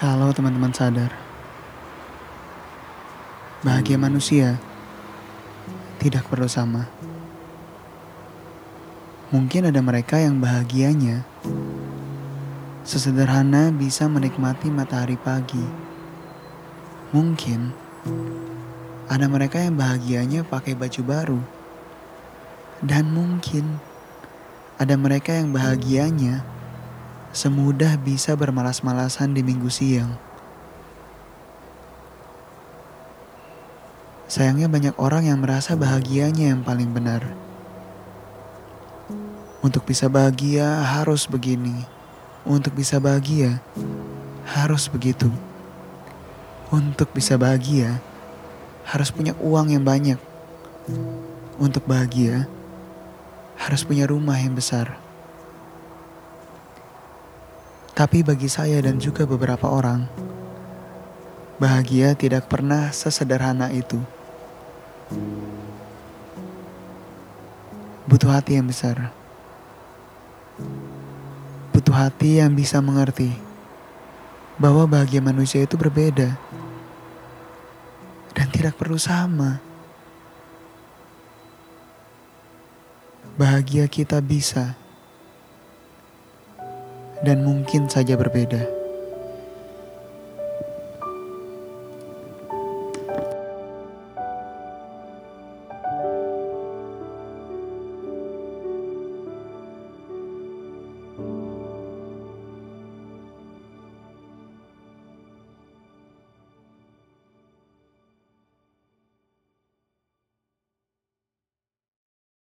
Kalau teman-teman sadar, bahagia manusia tidak perlu sama. Mungkin ada mereka yang bahagianya sesederhana bisa menikmati matahari pagi. Mungkin ada mereka yang bahagianya pakai baju baru. Dan mungkin ada mereka yang bahagianya semudah bisa bermalas-malasan di minggu siang. Sayangnya banyak orang yang merasa bahagianya yang paling benar. Untuk bisa bahagia harus begini. Untuk bisa bahagia harus begitu. Untuk bisa bahagia harus punya uang yang banyak. Untuk bahagia harus punya rumah yang besar. Tapi bagi saya dan juga beberapa orang, bahagia tidak pernah sesederhana itu. Butuh hati yang besar. Butuh hati yang bisa mengerti bahwa bahagia manusia itu berbeda dan tidak perlu sama. Bahagia kita bisa dan mungkin saja berbeda.